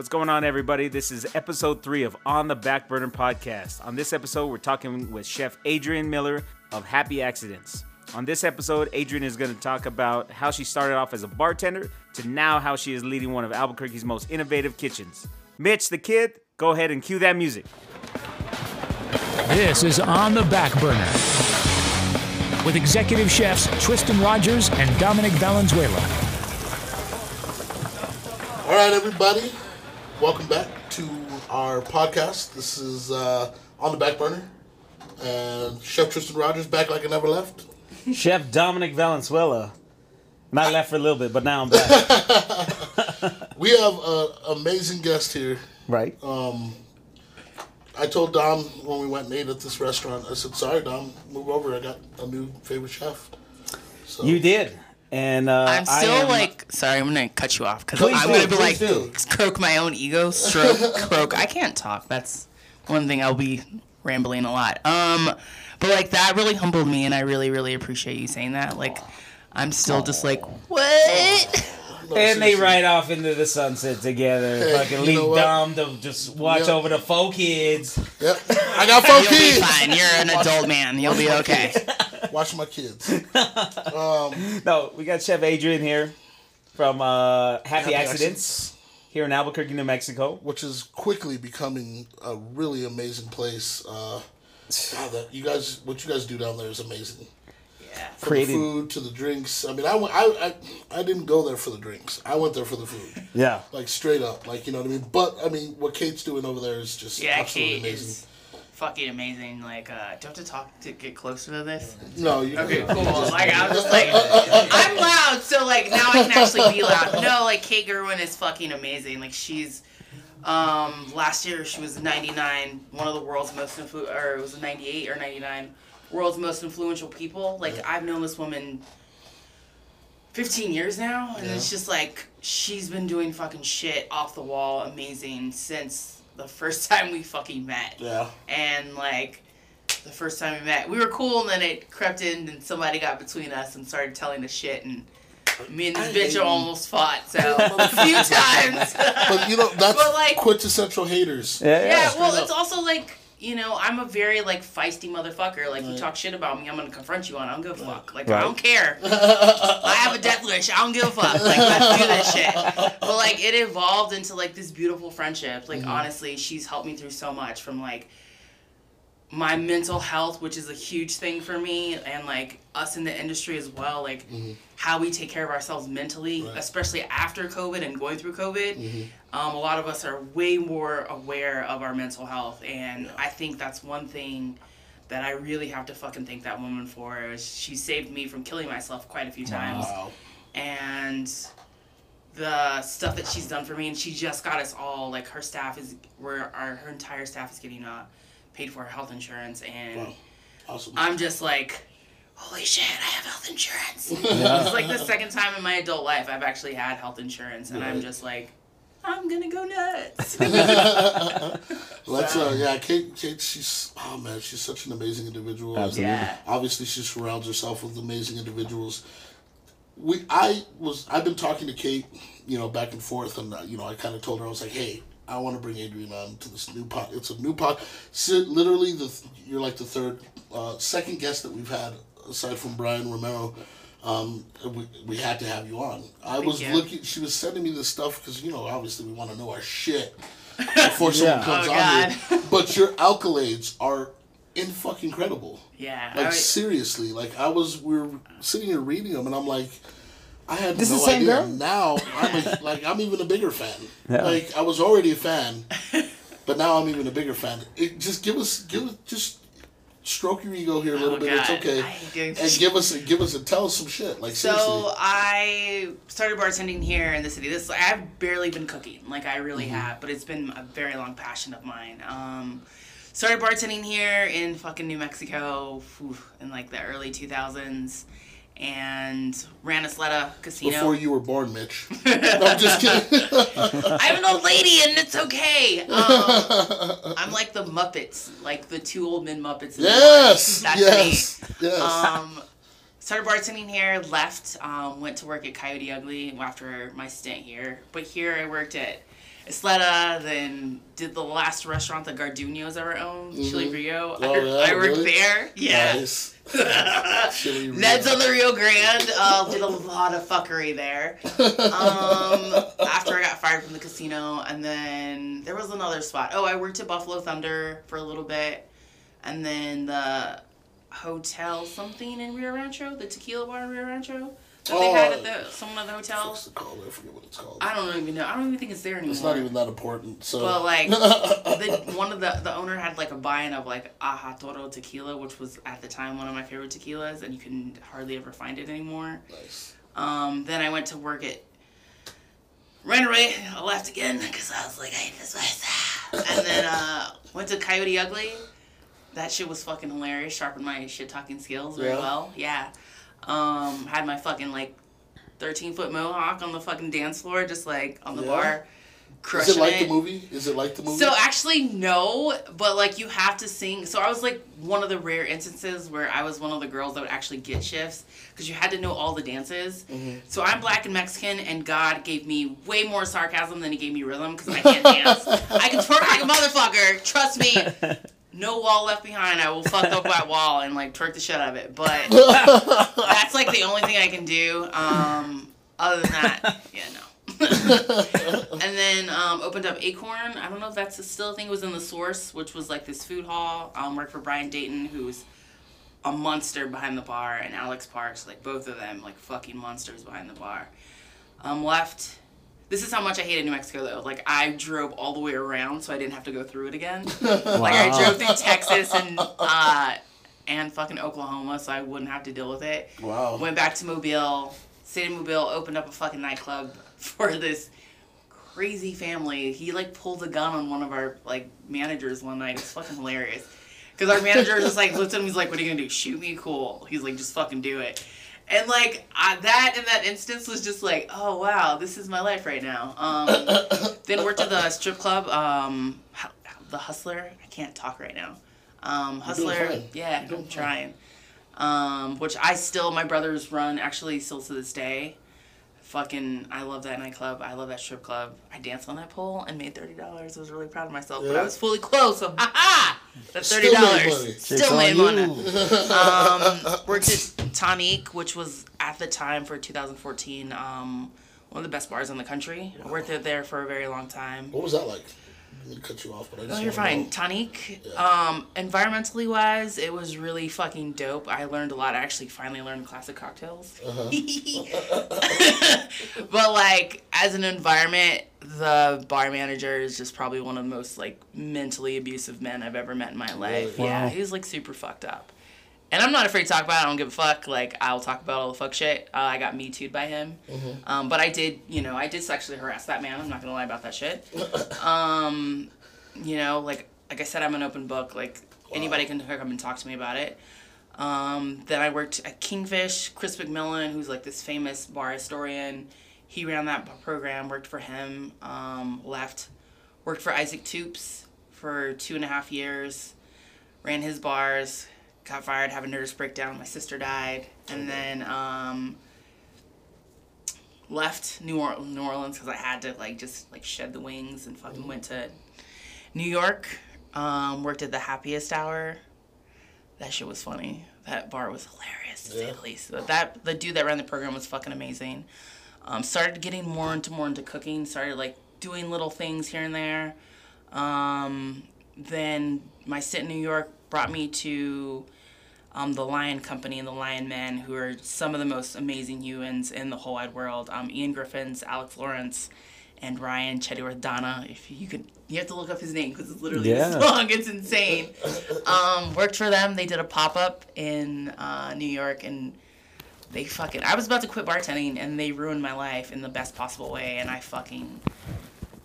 What's going on, everybody? This is episode three of On the Back Burner podcast. On this episode, we're talking with Chef Adrian Miller of Happy Accidents. On this episode, Adrian is going to talk about how she started off as a bartender to now how she is leading one of Albuquerque's most innovative kitchens. Mitch, the kid, go ahead and cue that music. This is On the Back Burner with executive chefs Tristan Rogers and Dominic Valenzuela. All right, everybody, welcome back to our podcast. This is uh, on the back burner, and Chef Tristan Rogers back like I never left. Chef Dominic Valenzuela. Not left for a little bit, but now I'm back. We have an amazing guest here. right? I told Dom when we went and ate at this restaurant, I said, "Sorry, Dom, move over. I got a new favorite chef." So You did. And uh, I'm still am- like, sorry, I'm gonna cut you off because I'm do, gonna be like, do. croak my own ego, stroke, croak. I can't talk. That's one thing I'll be rambling a lot. Um, but like that really humbled me, and I really, really appreciate you saying that. Like, I'm still just like, what? No, And they ride off into the sunset together. Hey, fucking you leave? Dom to just watch Yeah. over the faux kids. Yep, I got four You'll be kids. fine. You're an adult man. You'll be okay. Watch my kids. No, we got Chef Adrian here from uh, Happy, Happy Accidents here in Albuquerque, New Mexico. which is quickly becoming a really amazing place. Uh, God, that you guys, what you guys do down there is amazing. Yeah. From Creating- the food to the drinks. I mean, I, went- I, I, I didn't go there for the drinks. I went there for the food. Yeah. Like straight up, like you know what I mean. But I mean, what Kate's doing over there is just Yeah, absolutely Kate amazing. is fucking amazing. Like, uh, do I have to talk to get closer to this? No, you Okay, cool. Like I'm just like I'm loud, so like now I can actually be loud. No, like Kate Gerwin is fucking amazing. Like she's um last year she was 99, one of the world's most influ or it was 98 or 99 world's most influential people. Like I've known this woman 15 years now and it's just like she's been doing fucking shit off the wall amazing since the first time we fucking met Yeah. and like the first time we met, we were cool, and then it crept in, and somebody got between us and started telling us shit, and me and this I bitch almost fought. So a few times. But you know that's But, like- quintessential haters. Yeah. yeah, yeah well, straight it's also like you know, I'm a very like feisty motherfucker. Like you talk shit about me, I'm gonna confront you on. I don't give a fuck. Like Right. I don't care. I have a death wish. I don't give a fuck. Like let's do this shit. But like it evolved into like this beautiful friendship. Like Mm-hmm. honestly, she's helped me through so much from like my mental health, which is a huge thing for me, and like us in the industry as well. Like how we take care of ourselves mentally, Mm-hmm. Right. Mm-hmm. especially after COVID and going through COVID. Um, a lot of us are way more aware of our mental health, and I think that's one thing that I really have to fucking thank that woman for. She saved me from killing myself quite a few times, Wow. and the stuff that she's done for me, and she just got us all like her staff is where our her entire staff is getting uh, paid for health insurance, and Wow. Awesome. I'm just like. Holy shit! I have health insurance. It's like the second time in my adult life I've actually had health insurance, and I'm just like, I'm gonna go nuts. Let's uh yeah, Kate Kate she's oh man, she's such an amazing individual. Absolutely. Yeah. Obviously she surrounds herself with amazing individuals. We I was I've been talking to Kate, you know, back and forth and uh, you know, I kind of told her I was like, "Hey, I want to bring Adrian on to this new pod. It's a new pod. So literally the th- you're like the third uh second guest that we've had aside from Brian Romero. Um, we, we had to have you on. I Thank was you. looking. She was sending me this stuff because you know, obviously, we want to know our shit before someone Yeah. comes Oh, on God. here. But your accolades are in fucking credible. yeah. Like I- seriously, like I was, we were sitting here reading them, and I'm like, I had This no the same idea. girl? Now I'm a, like, I'm even a bigger fan. Yeah. Like I was already a fan, but now I'm even a bigger fan. It just give us, give us, just stroke your ego here a little Oh, bit. It's okay, I hate doing and give us, a, give us, a, tell us some shit. Like seriously. so I started bartending here in the city. This I've barely been cooking, like I really Mm-hmm. have, but it's been a very long passion of mine. Um, started bartending here in fucking New Mexico whew, in like the early 2000s, and ran a Isleta casino. Before you were born, Mitch. no, I'm just kidding. I'm an old lady and it's okay. Um, I'm like the Muppets, like the two old men Muppets. in yes, That's yes, me. yes. Um, started bartending here. Left. Um, went to work at Coyote Ugly after my stint here. But here I worked at Isleta, then did the last restaurant that Garduno's ever owned, Chili Rio. Oh, I, yeah, I worked really? there. Yeah. Nice. Ned's on the Rio Grande. Uh, did a lot of fuckery there. Um, after I got fired from the casino, and then there was another spot. Oh, I worked at Buffalo Thunder for a little bit, and then the hotel something in Rio Rancho, the tequila bar in Rio Rancho that they had at the some of the What's hotels. it called? I forget what it's called. I don't even know. I don't even think it's there anymore. It's not even that important. So. But like, the, one of the the owner had like a buy-in of like Aha Toro tequila, which was at the time one of my favorite tequilas, and you can hardly ever find it anymore. nice. Um, then I went to work at. Ran away. I left again because I was like, I hate this place. And then uh, went to Coyote Ugly. That shit was fucking hilarious. Sharpened my shit talking skills very Yeah? well. Yeah. Um, had my fucking like, thirteen foot mohawk on the fucking dance floor, just like on the Yeah? bar, Is it like the movie? Is it like the movie? so actually no, but like you have to sing. So I was like one of the rare instances where I was one of the girls that would actually get shifts because you had to know all the dances. So I'm black and Mexican, and God gave me way more sarcasm than He gave me rhythm because I can't dance. I can twerk like a motherfucker. Trust me. No wall left behind. I will fuck up that wall and like twerk the shit out of it. But that's like the only thing I can do. Um, other than that, yeah, no. and then um, opened up Acorn. I don't know if that's still a thing. It was in the Source, which was like this food hall. Um, worked for Brian Dayton, who's a monster behind the bar, and Alex Parks, like both of them, like fucking monsters behind the bar. Um, left. This is how much I hated New Mexico though. Like I drove all the way around, so I didn't have to go through it again. Like I drove through Texas and uh, and fucking Oklahoma, so I wouldn't have to deal with it. Wow. Went back to Mobile, stayed in Mobile, opened up a fucking nightclub for this crazy family. He like pulled a gun on one of our like managers one night. It's fucking hilarious. Cause our manager just like looked at him. He's like, "What are you gonna do? Shoot me? Cool." He's like, "Just fucking do it." And like I, that in that instance was just like, "Oh wow, this is my life right now." Um, then worked at the strip club, um, the Hustler. I can't talk right now. Um, Hustler, yeah, I'm fine. trying. Um, which I still, my brothers run actually still to this day. Fucking, I love that nightclub. I love that strip club. I danced on that pole and made thirty dollars. I was really proud of myself, but I was fully clothed, so ha ha! That thirty Still made dollars money. still on made money. Um, worked at Tonique, which was at the time for 2014 um, one of the best bars in the country. I worked it there for a very long time. What was that like? I'm gonna cut you off, but I just. No, you're fine. know. Tonique, Yeah. um, environmentally wise, it was really fucking dope. I learned a lot. I actually finally learned classic cocktails. but like as an environment, the bar manager is just probably one of the most like mentally abusive men I've ever met in my life. Really? Yeah, Wow. he was like super fucked up. And I'm not afraid to talk about it. I don't give a fuck. Like, I'll talk about all the fuck shit. Uh, I got me too'd by him. Um, but I did, you know, I did sexually harass that man. I'm not going to lie about that shit. um, you know, like, like I said, I'm an open book. Like, anybody can come and talk to me about it. Um, then I worked at Kingfish. Chris McMillian, who's like this famous bar historian, he ran that program, worked for him, um, left, worked for Isaac Toups for two and a half years, ran his bars, got fired, have a nervous breakdown. My sister died, and then um, left New, or- New Orleans because I had to like just like shed the wings and fucking went to New York. Um, worked at the Happiest Hour. That shit was funny. That bar was hilarious to say the least. But that the dude that ran the program was fucking amazing. Um, started getting more into more into cooking. Started like doing little things here and there. Um, then my sit in New York brought me to um, the Lyan Company and the Lyan Men, who are some of the most amazing humans in the whole wide world. Um, Iain Griffiths, Alex Lawrence, and Ryan Chetiyawardana. If you could, you have to look up his name because it's literally Yeah. this long. It's insane. Um, worked for them. They did a pop up in uh, New York, and they fucking. I was about to quit bartending, and they ruined my life in the best possible way, and I fucking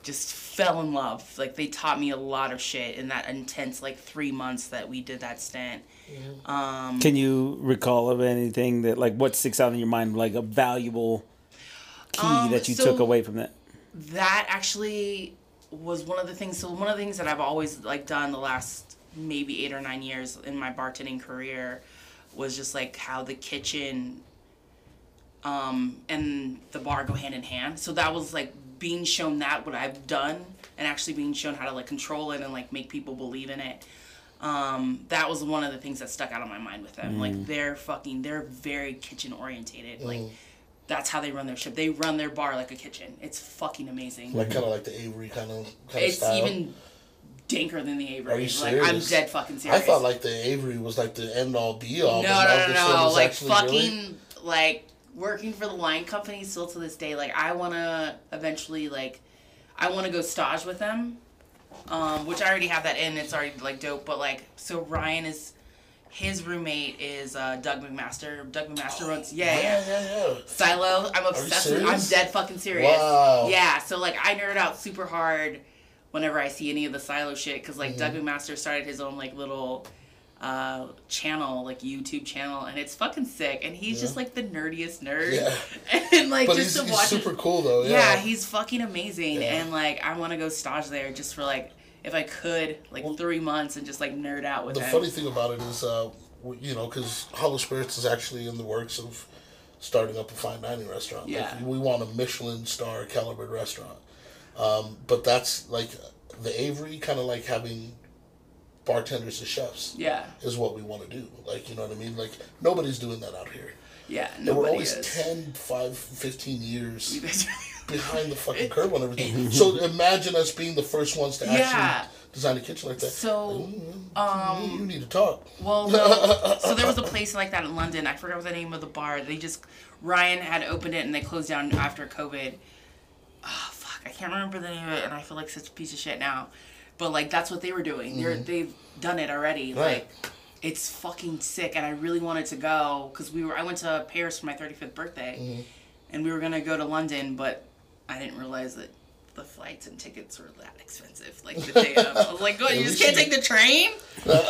just fell in love. Like they taught me a lot of shit in that intense like three months that we did that stint. Um, Can you recall of anything that like what sticks out in your mind, like a valuable key Um, that you so- took away from that? that actually was one of the things. So one of the things that I've always like done the last maybe eight or nine years in my bartending career was just like how the kitchen um, and the bar go hand in hand. So that was like being shown that what I've done and actually being shown how to like control it and like make people believe in it. Um, that was one of the things that stuck out of my mind with them. Like they're fucking, they're very kitchen orientated. Like that's how they run their ship. They run their bar like a kitchen. It's fucking amazing. Like kind of like the Aviary kind of kind it's of style. even danker than the Aviary. Are you like I'm dead fucking serious. I serious. thought like the Aviary was like the end all be all. no, no, no, no. Like fucking really- like working for the line company still to this day. Like I wanna eventually like I wanna go stage with them. Um, which I already have that in. It's already like dope. But like so Ryan is his roommate is uh, Doug McMaster. Doug McMaster runs yeah, yeah. Yeah, yeah. Silo. I'm obsessed with. I'm dead fucking serious. Wow. Yeah. So like I nerd out super hard whenever I see any of the Silo shit because like Doug Mm-hmm. McMaster started his own like little uh channel like YouTube channel and it's fucking sick and he's just like the nerdiest nerd Yeah. and like But just he's, to he's watch super it, cool though. yeah. Yeah, he's fucking amazing Yeah. and like I want to go stage there just for like if I could like three months and just like nerd out with him. The him. funny thing about it is, uh, you know, because Hollow Spirits is actually in the works of starting up a fine dining restaurant. Yeah. Like, we want a Michelin star caliber restaurant. Um, but that's like the Aviary, kind of like having bartenders as chefs. yeah, Is what we want to do. Like, you know what I mean? Like, nobody's doing that out here. yeah, And we're nobody always is. 10, 5, 15 years behind the fucking curve on everything. so imagine us being the first ones to actually Yeah. design a kitchen like that. So, mm, mm, mm, um, you need to talk. Well, no. so there was a place like that in London. I forgot what the name of the bar. They just Ryan had opened it and they closed down after COVID. Oh fuck, I can't remember the name of it, and I feel like such a piece of shit now. But like that's what they were doing. They're they've done it already. Mm-hmm. Right. Like it's fucking sick, and I really wanted to go because we were. I went to Paris for my thirty fifth birthday, Mm-hmm. and we were gonna go to London, but I didn't realize that. The flights and tickets were that expensive, like the day of. I was like, "What? You just can't take the train?" but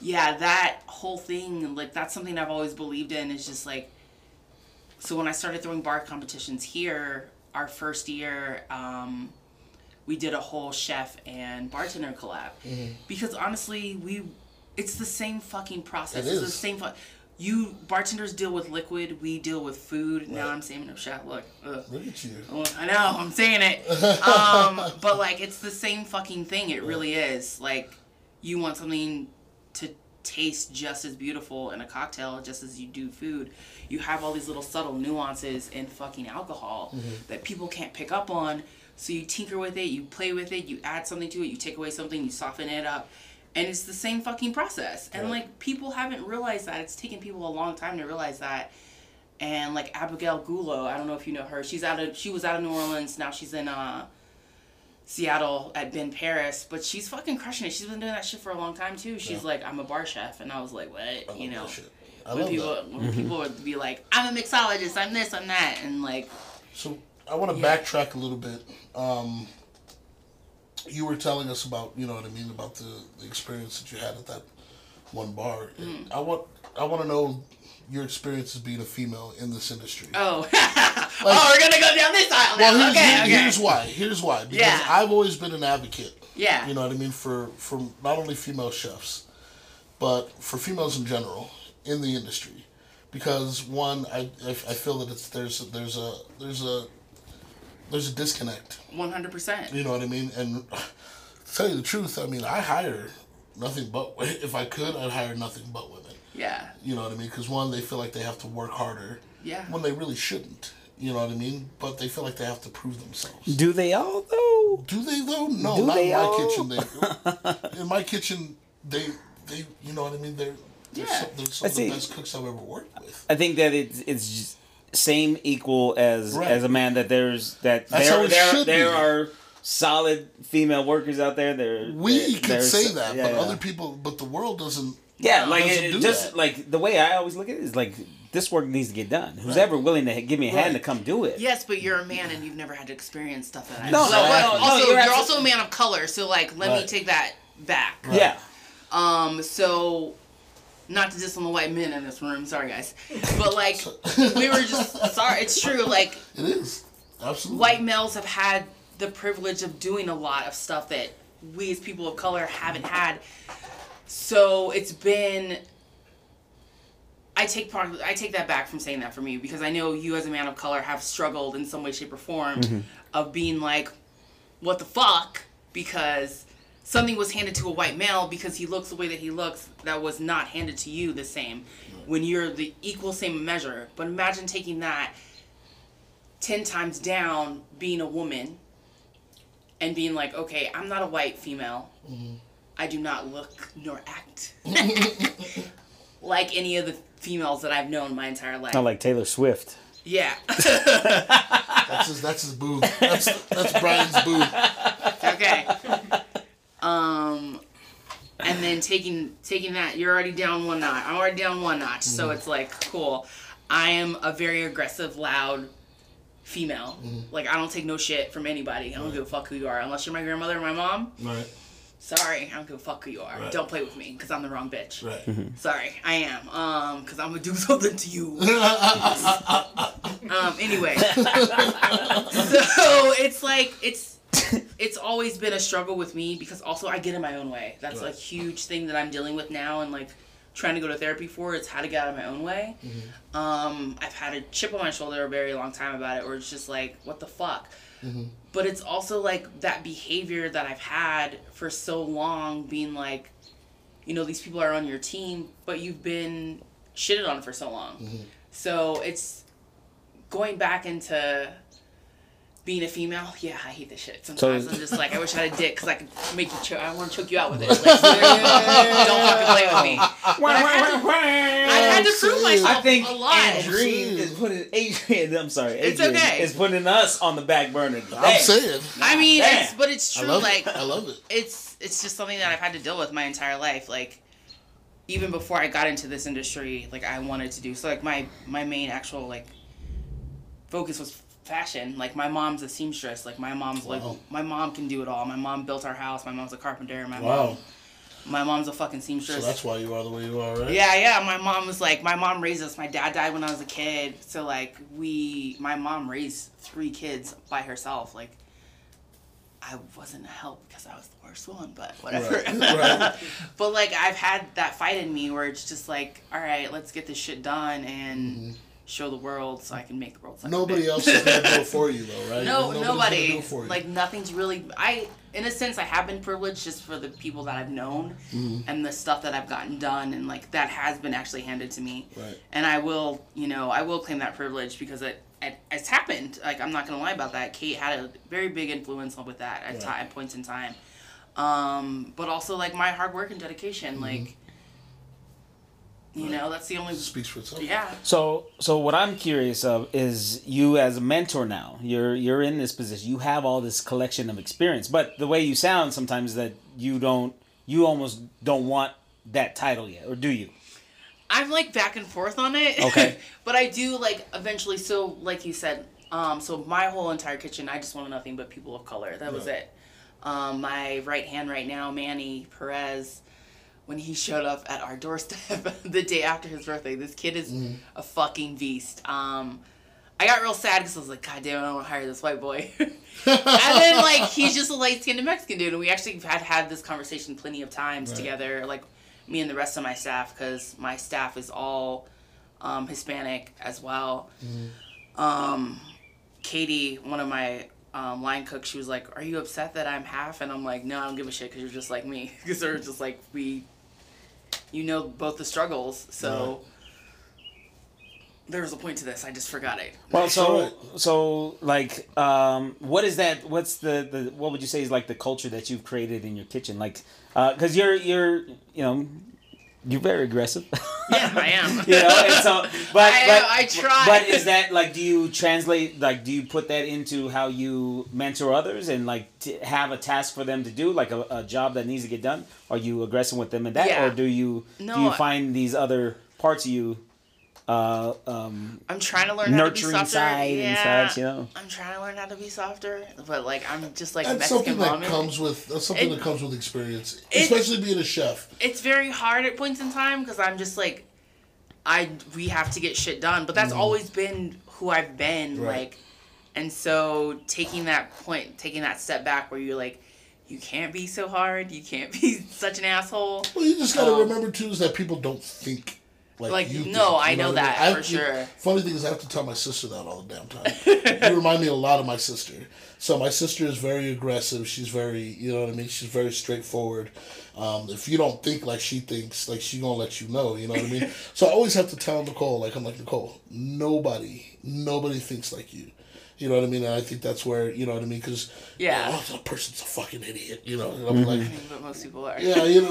yeah, that whole thing, like that's something I've always believed in is just like so when I started throwing bar competitions here, our first year, um, we did a whole chef and bartender collab. Mm-hmm. Because honestly, we it's the same fucking process. It it's the same fu- you bartenders deal with liquid, we deal with food. Now I'm saying no chef. Look, ugh. Look at you. Well, I know, I'm saying it. Um, but like it's the same fucking thing. It really is. Like you want something to taste just as beautiful in a cocktail just as you do food. You have all these little subtle nuances in fucking alcohol that people can't pick up on. So you tinker with it, you play with it, you add something to it, you take away something, you soften it up. And it's the same fucking process. And Right. like people haven't realized that. It's taken people a long time to realize that and like Abigail Gullo, I don't know if you know her. She's out of she was out of New Orleans. Now she's in uh Seattle at Ben Paris, but she's fucking crushing it. She's been doing that shit for a long time too. She's like, I'm a bar chef, and I was like, what? I you know. I when love people that. when people would be like, I'm a mixologist, I'm this, I'm that, and like, So I want to Yeah. backtrack a little bit. Um, you were telling us about, you know what I mean, about the, the experience that you had at that one bar. Mm. I want I want to know your experience as being a female in this industry. oh, oh, we're gonna go down this aisle now. well, here's, okay, here- okay. here's why. Here's why. Because Yeah. I've always been an advocate. Yeah. You know what I mean for for not only female chefs, but for females in general in the industry, because one, I I, I feel that it's there's there's a there's a there's a disconnect. One hundred percent. You know what I mean? And to tell you the truth, I mean I hire nothing but if I could, I'd hire nothing but women. Yeah. You know what I mean? Because one, they feel like they have to work harder. Yeah. When they really shouldn't. You know what I mean? But they feel like they have to prove themselves. Do they all though? Do they though? No, Do not in my all? kitchen. They, in my kitchen, they they you know what I mean. They're they're, Yeah. some, they're some I of the best cooks I've ever worked with. I think that it's it's just same equal as Right. as a man that there's that That's how there it there, should there be. are solid female workers out there. There We there- could say that, yeah, but yeah. other people, but the world doesn't. Yeah, No, like doesn't it, do just that. like the way I always look at it is like this work needs to get done. Who's ever willing to give me a hand to come do it? Yes, but you're a man and you've never had to experience stuff that I No, So, no, like, no, no, also, you're you're, also a man of color, so like, let me take that back. Yeah. Um, so not to diss on the white men in this room, sorry guys, but like we were just sorry. It's true. Like It is absolutely white males have had the privilege of doing a lot of stuff that we as people of color haven't had. So it's been. I take part. I take that back from saying that for me because I know you as a man of color have struggled in some way, shape, or form mm-hmm. of being like, "What the fuck?" Because something was handed to a white male because he looks the way that he looks that was not handed to you the same when you're the equal same measure. But imagine taking that ten times down, being a woman, and being like, "Okay, I'm not a white female." I do not look nor act like any of the females that I've known my entire life. Not like Taylor Swift. yeah. That's his. That's his boo. That's that's Brian's boo. okay. Um and then taking taking that, you're already down one notch. I'm already down one notch. So it's like, cool. I am a very aggressive, loud female. Like I don't take no shit from anybody. I don't give a fuck who you are. Unless you're my grandmother or my mom. Right. Sorry, I don't give a fuck who you are. Right. Don't play with me, because I'm the wrong bitch. Right. Sorry, I am. Um, because I'm gonna do something to you. um, anyway. so it's like it's it's always been a struggle with me because also I get in my own way. That's Right. a huge thing that I'm dealing with now and like trying to go to therapy for It's how to get out of my own way. Mm-hmm. Um, I've had a chip on my shoulder a very long time about it, where it's just like, what the fuck. Mm-hmm. But it's also like that behavior that I've had for so long, being like, you know, these people are on your team, but you've been shitted on for so long. Mm-hmm. So it's going back into being a female. Yeah, I hate this shit. Sometimes So- I'm just like, I wish I had a dick because I could make you choke. I want to choke you out with it. Like, don't fucking play with me. I've had to, I've had to prove myself I think a lot. Adrian is putting Adrian. I'm sorry, It's Adrian okay. is putting us on the back burner. I'm saying. I mean, Damn. it's, but it's I true. love Like, it. I love it. it's it's just something that I've had to deal with my entire life. Like even before I got into this industry, like I wanted to do so. Like my my main actual like focus was fashion. Like my mom's a seamstress. Like my mom's Wow. like my mom can do it all. My mom built our house. My mom's a carpenter. My Wow. mom my mom's a fucking So seamstress. that's why you are the way you are, right? Yeah, yeah. My mom was like, my mom raised us. My dad died when I was a kid, so like we, my mom raised three kids by herself. Like, I wasn't a help because I was the worst one, but whatever. Right, right. but like I've had that fight in me where it's just like, all right, let's get this shit done and mm-hmm. Show the world so I can make the world. Nobody else is gonna do it for you, though, right? No, Nobody's gonna nobody. do it for you. Like nothing's really. I, in a sense, I have been privileged just for the people that I've known Mm-hmm. and the stuff that I've gotten done, and like that has been actually handed to me. Right. And I will, you know, I will claim that privilege because it, it it's happened. Like I'm not gonna lie about that. Kate had a very big influence with that at, Right. at points in time. Um, but also like my hard work and dedication, Mm-hmm. like. You know, that's the only. speaks for itself. Yeah. So, so what I'm curious of is you as a mentor now. You're you're in this position. You have all this collection of experience, but the way you sound sometimes that you don't, you almost don't want that title yet, or do you? I'm like back and forth on it. Okay. but I do like eventually. So like you said, um, so my whole entire kitchen, I just wanted nothing but people of color. That was it. Um, my right hand right now, Manny Perez, when he showed up at our doorstep the day after his birthday, this kid is a fucking beast. Um, I got real sad because I was like, God damn, I don't want to hire this white boy. and then like he's just a light skinned Mexican dude, and we actually had had this conversation plenty of times Right. together, like me and the rest of my staff, because my staff is all um, Hispanic as well. Um, Katie, one of my um, line cooks, she was like, "Are you upset that I'm half?" And I'm like, "No, I don't give a shit because you're just like me. Because they're just like we, you know, both the struggles. So there was a point to this. I just forgot it. Well, so so like, um, what is that? What's the the what would you say is like the culture that you've created in your kitchen? Like, because you're you're you know you're very aggressive. Yeah, I am. you know, and so but I- but I try. But is that like do you translate like do you put that into how you mentor others and like t- have a task for them to do like a, a job that needs to get done? Are you aggressive with them in that, Yeah. or do you No, do you find these other parts of you? Uh, um, I'm trying to learn how to be nurturing softer. side and yeah, such, you know? I'm trying to learn how to be softer, but like I'm just like That's Mexican something that mom. comes with. That's something It- that comes with experience, especially being a chef. it's very hard at points in time because I'm just like, I we have to get shit done. But that's always been who I've been, Right. like, and so taking that point, taking that step back where you're like, you can't be so hard. You can't be such an asshole. Well, you just got to Um, remember too is that people don't think like, Like, you. no, I know what I that mean? for you- sure. Funny thing is, I have to tell my sister that all the damn time. you remind me a lot of my sister. So my sister is very aggressive. She's very, you know what I mean. She's very straightforward. Um, if you don't think like she thinks, like she gonna let you know. You know what I mean. so I always have to tell Nicole, like I'm like Nicole, nobody, nobody thinks like you. You know what I mean? And I think that's where you know what I mean because Yeah. oh, that person's a fucking idiot. You know, and I'm like. But most people are. Yeah, you know,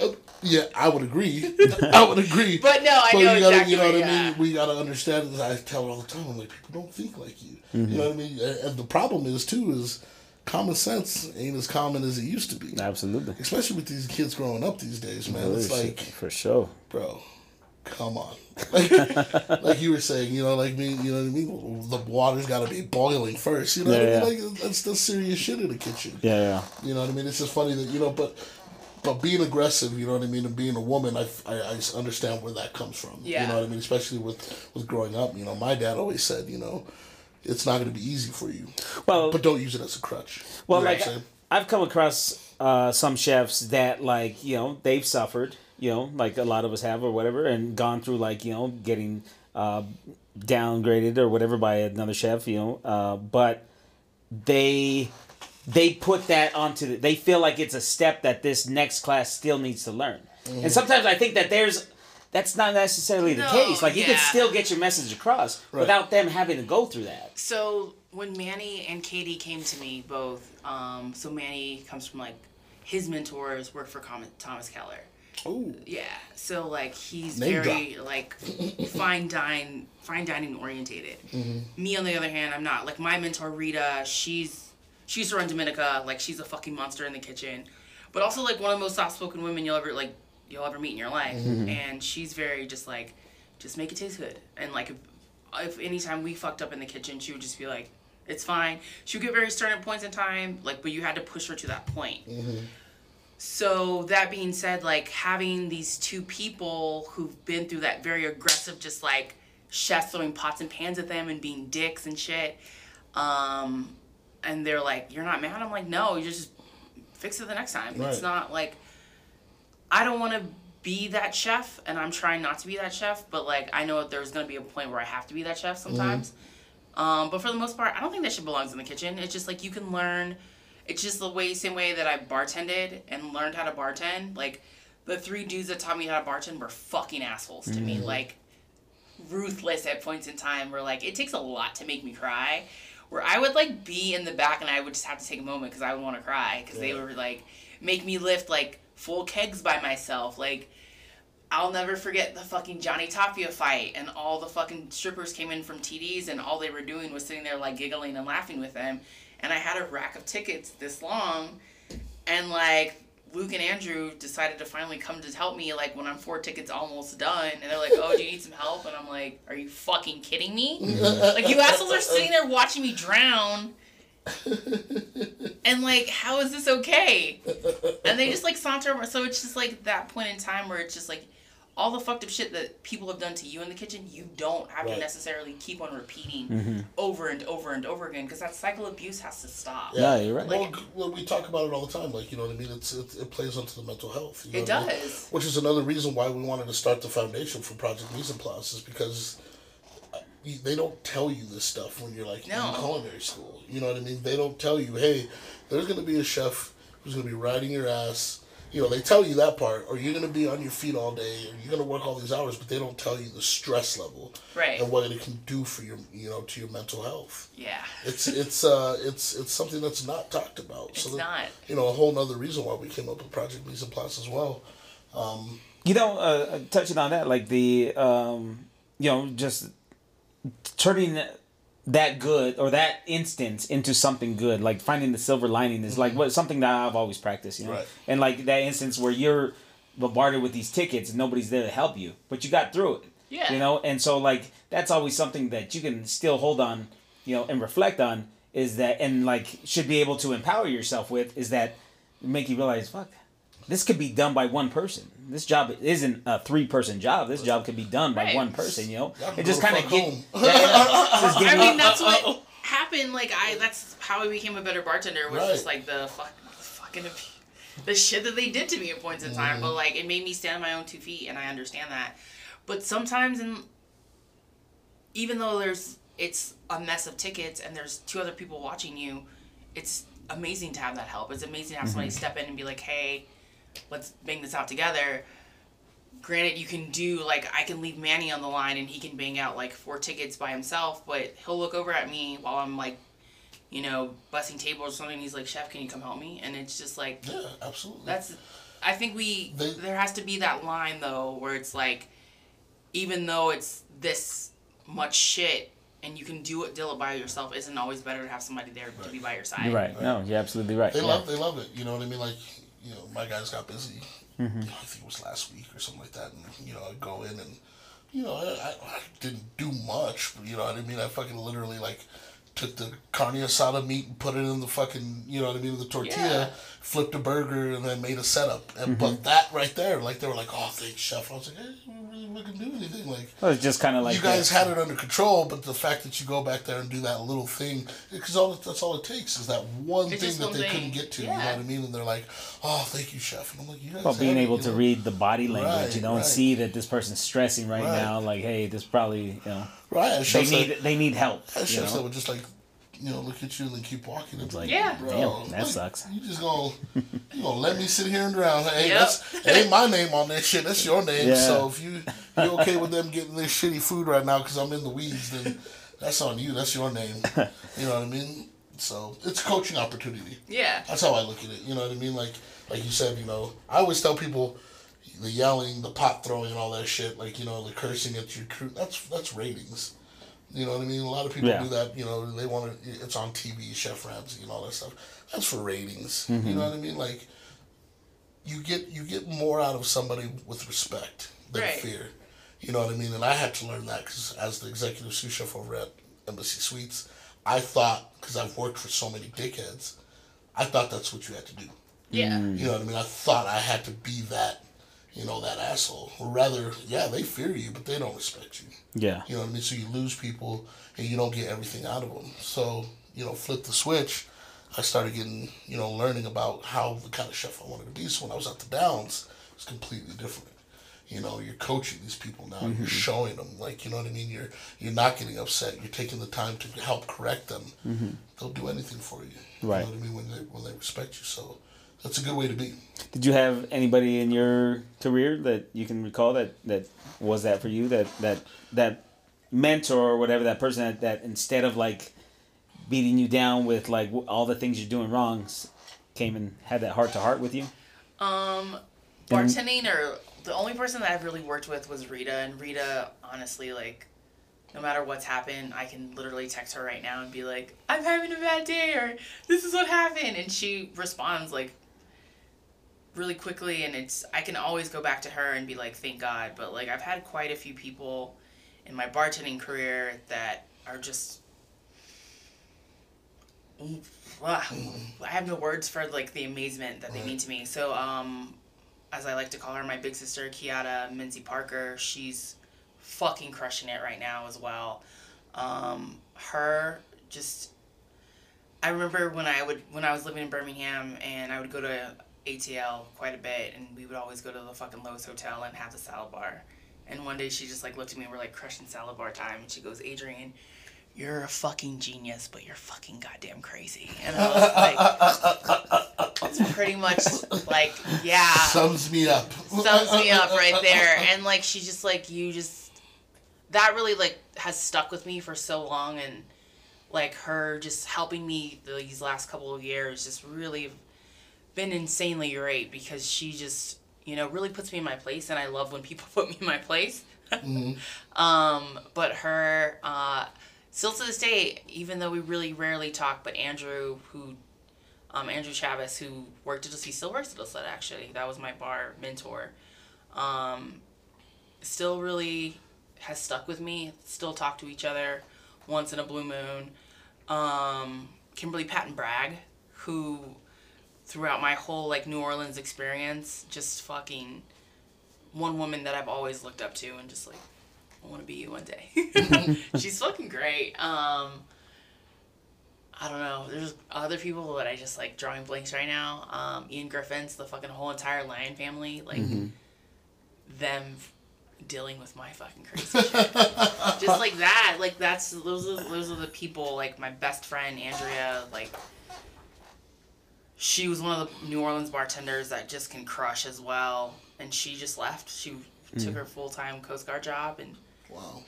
uh, yeah, I would agree. I would agree. But no, I know you gotta, exactly you know what- what I mean. We gotta understand that. I tell her all the time. I'm like, people don't think like you. You know what I mean? And and the problem is too is common sense ain't as common as it used to be. Absolutely. Especially with these kids growing up these days, man. It's like, for sure. bro, come on. Like, like you were saying, you know, like me, you know what I mean. The water's got to be boiling first. You know Yeah, what I mean? yeah. Like that's the serious shit in the kitchen. Yeah, yeah. You know what I mean? It's just funny that you know, but but being aggressive, you know what I mean, and being a woman, I, I, I understand where that comes from. Yeah. You know what I mean? Especially with with growing up, you know, my dad always said, you know, it's not going to be easy for you, Well, but don't use it as a crutch. Well, You know like I'm saying? I've come across uh, some chefs that like you know they've suffered, you know, like a lot of us have or whatever, and gone through like you know getting uh, downgraded or whatever by another chef, you know, uh, but they they put that onto the, they feel like it's a step that this next class still needs to learn, and sometimes I think that there's. That's not necessarily the No, case. Like you can still get your message across without them having to go through that. So when Manny and Katie came to me, both, um, so Manny comes from like his mentors work for Thomas Keller. Ooh, Yeah, so like he's Name very like fine dine, fine dining orientated. Mm-hmm. Me on the other hand, I'm not. Like my mentor Rita, she's she used to run Domenica. Like she's a fucking monster in the kitchen, but also like one of the most soft spoken women you'll ever like you'll ever meet in your life. Mm-hmm. And she's very just like, just make it taste good. And like if, if anytime we fucked up in the kitchen, she would just be like, it's fine. She would get very stern at points in time, like, but you had to push her to that point. Mm-hmm. So that being said, like having these two people who've been through that very aggressive, just like chefs throwing pots and pans at them and being dicks and shit, um, and they're like, "You're not mad." I'm like, "No, you just fix it the next time." It's not like I don't want to be that chef, and I'm trying not to be that chef, but like I know there's gonna be a point where I have to be that chef sometimes. Um, but for the most part, I don't think that shit belongs in the kitchen. It's just like you can learn. It's just the way, same way that I bartended and learned how to bartend. Like the three dudes that taught me how to bartend were fucking assholes to me. Mm-hmm. Like ruthless at points in time. Where like it takes a lot to make me cry. Where I would like be in the back and I would just have to take a moment because I would want to cry because they Yeah. would like make me lift like full kegs by myself. Like I'll never forget the fucking Johnny Tapia fight, and all the fucking strippers came in from TDs, and all they were doing was sitting there like giggling and laughing with them. And I had a rack of tickets this long, and like Luke and Andrew decided to finally come to help me, like when I'm four tickets almost done, and they're like, "Oh, do you need some help?" And I'm like, "Are you fucking kidding me? like you assholes are sitting there watching me drown." and like, how is this okay? And they just like saunter. So it's just like that point in time where it's just like all the fucked up shit that people have done to you in the kitchen, you don't have Right. to necessarily keep on repeating over and over and over again because that cycle of abuse has to stop. Yeah, you're right. Well, well, we talk about it all the time. Like you know what I mean. It's it, it plays onto the mental health. You know It what I mean? does. Which is another reason why we wanted to start the foundation for Project Mise en Place is because uh, they don't tell you this stuff when you're like No. in culinary school. You know what I mean? They don't tell you, hey, there's going to be a chef who's going to be riding your ass. You know, they tell you that part, or you're going to be on your feet all day, or you're going to work all these hours, but they don't tell you the stress level Right. and what it can do for your, you know, to your mental health. Yeah. It's it's uh it's it's something that's not talked about. It's so that, not. You know, a whole nother reason why we came up with Project Mise en Place as well. Um, you know, uh, touching on that, like the, um, you know, just turning that good or that instance into something good, like finding the silver lining is like mm-hmm. what something that I've always practiced, you know. Right. And like that instance where you're bombarded with these tickets and nobody's there to help you, but you got through it. Yeah. You know, and so like that's always something that you can still hold on, you know, and reflect on is that and like should be able to empower yourself with is that make you realize fuck this could be done by one person. This job isn't a three person job. This job could be done by Right. one person, you know? It just kind of fuck get yeah, yeah, I mean, that's what happened. Like I, that's how I became a better bartender. Was Right. just like the fuck, fuck fucking. The shit that they did to me at points in time, but like it made me stand on my own two feet, and I understand that. But sometimes, in even though there's it's a mess of tickets and there's two other people watching you, it's amazing to have that help. It's amazing to have somebody mm-hmm. step in and be like, "Hey, let's bang this out together." Granted, you can do like I can leave Manny on the line and he can bang out like four tickets by himself, but he'll look over at me while I'm like, you know, busting tables or something. He's like, "Chef, can you come help me?" And it's just like Yeah, absolutely. that's. I think we They- there has to be that line though where it's like, even though it's this much shit and you can do it deal it by yourself, isn't always better to have somebody there to be by your side. You're right. No, you're absolutely right. They Yeah. love they love it. You know what I mean? Like, you know, my guys got busy. Mm-hmm. You know, I think it was last week or something like that. And you know, I go in and you know, I, I, I didn't do much. But, you know what I mean? I fucking literally like took the carne asada meat and put it in the fucking you know what I mean the tortilla, Yeah. flipped a burger and then made a setup. And Mm-hmm. but that right there, like they were like, oh, thanks, chef. I was like, hey, you didn't really fucking do anything. Like Well, it's just kind of like you guys that. had it under control, but the fact that you go back there and do that little thing, because all that's all it takes is that one It's thing that one they thing. couldn't get to. You know what I mean? And they're like, "Oh, thank you, chef." And I'm like, "You guys." Well, being had it, able you to know? read the body language, Right, you know, and see that this person's stressing right, Right. now. Like, hey, this probably, you know, right? And they chefs need that, they need help. and You chefs that know? would just like, you know, look at you and then keep walking. It's like, Yeah. damn, that sucks. You just gonna you gonna let me sit here and drown? Hey, Yep. that's it ain't my name on that shit. That's your name. Yeah. So if you you okay with them getting this shitty food right now because I'm in the weeds, then that's on you. That's your name. You know what I mean? So it's a coaching opportunity. Yeah. That's how I look at it. You know what I mean? Like like you said, you know, I always tell people the yelling, the pot throwing, and all that shit. Like you know, the cursing at your crew. That's that's ratings. You know what I mean? A lot of people Yeah. do that. You know, they want to. It's on TV, Chef Ramsay, and all that stuff. That's for ratings. Mm-hmm. You know what I mean? Like you get you get more out of somebody with respect than Right. fear. You know what I mean? And I had to learn that because as the executive sous chef over at Embassy Suites, I thought because I've worked for so many dickheads, I thought that's what you had to do. Yeah. Mm. You know what I mean? I thought I had to be that, you know, that asshole. Or rather, yeah, they fear you, but they don't respect you. Yeah. You know what I mean? So you lose people and you don't get everything out of them. So, you know, flip the switch. I started getting, you know, learning about how the kind of chef I wanted to be. So when I was at the Downs, it was completely different. You know, you're coaching these people now. You're showing them, like, you know what I mean. You're you're not getting upset. You're taking the time to help correct them. They'll do anything for you. Right. You know what I mean when they when they respect you. So that's a good way to be. Did you have anybody in your career that you can recall that that was that for you? That that that mentor or whatever that person that, that instead of like beating you down with like all the things you're doing wrong, came and had that heart to heart with you. Um, bartending or the only person that I've really worked with was Rita, and Rita, honestly, like, no matter what's happened, I can literally text her right now and be like, "I'm having a bad day," or "This is what happened," and she responds like really quickly, and it's I can always go back to her and be like, "Thank God." But like, I've had quite a few people in my bartending career that are just. I have no words for like the amazement that they mean to me. So, um, as I like to call her, my big sister Keyatta Mincey Parker, she's fucking crushing it right now as well. Um, her just, I remember when I would when I was living in Birmingham and I would go to ATL quite a bit, and we would always go to the fucking Loews Hotel and have the salad bar. And one day she just like looked at me, and we're like crushing salad bar time, and she goes, Adrian. You're a fucking genius, but you're fucking goddamn crazy. And I was like, it's pretty much like, yeah Sums me up. sums me up right there. And like she just like you just that really like has stuck with me for so long and like her just helping me these last couple of years just really been insanely great because she just you know really puts me in my place and I love when people put me in my place. um but her uh still to this day even though we really rarely talk but Andrew who um, Andrew Chavez, who worked at us, he still works at Isleta actually. That was my bar mentor. Um, still really has stuck with me. Still talk to each other once in a blue moon. Um, Kimberly Patton Bragg, who throughout my whole like New Orleans experience, just fucking one woman that I've always looked up to and just like I want to be you one day. She's fucking great. Um, I don't know. There's other people that I just like drawing blanks right now. Um, Iain Griffiths the fucking whole entire Lyan family, like them dealing with my fucking crazy shit. just like that. Like that's those are those are the people. Like my best friend Andrea. Like she was one of the New Orleans bartenders that just can crush as well. And she just left. She took her full time Coast Guard job and. Wow.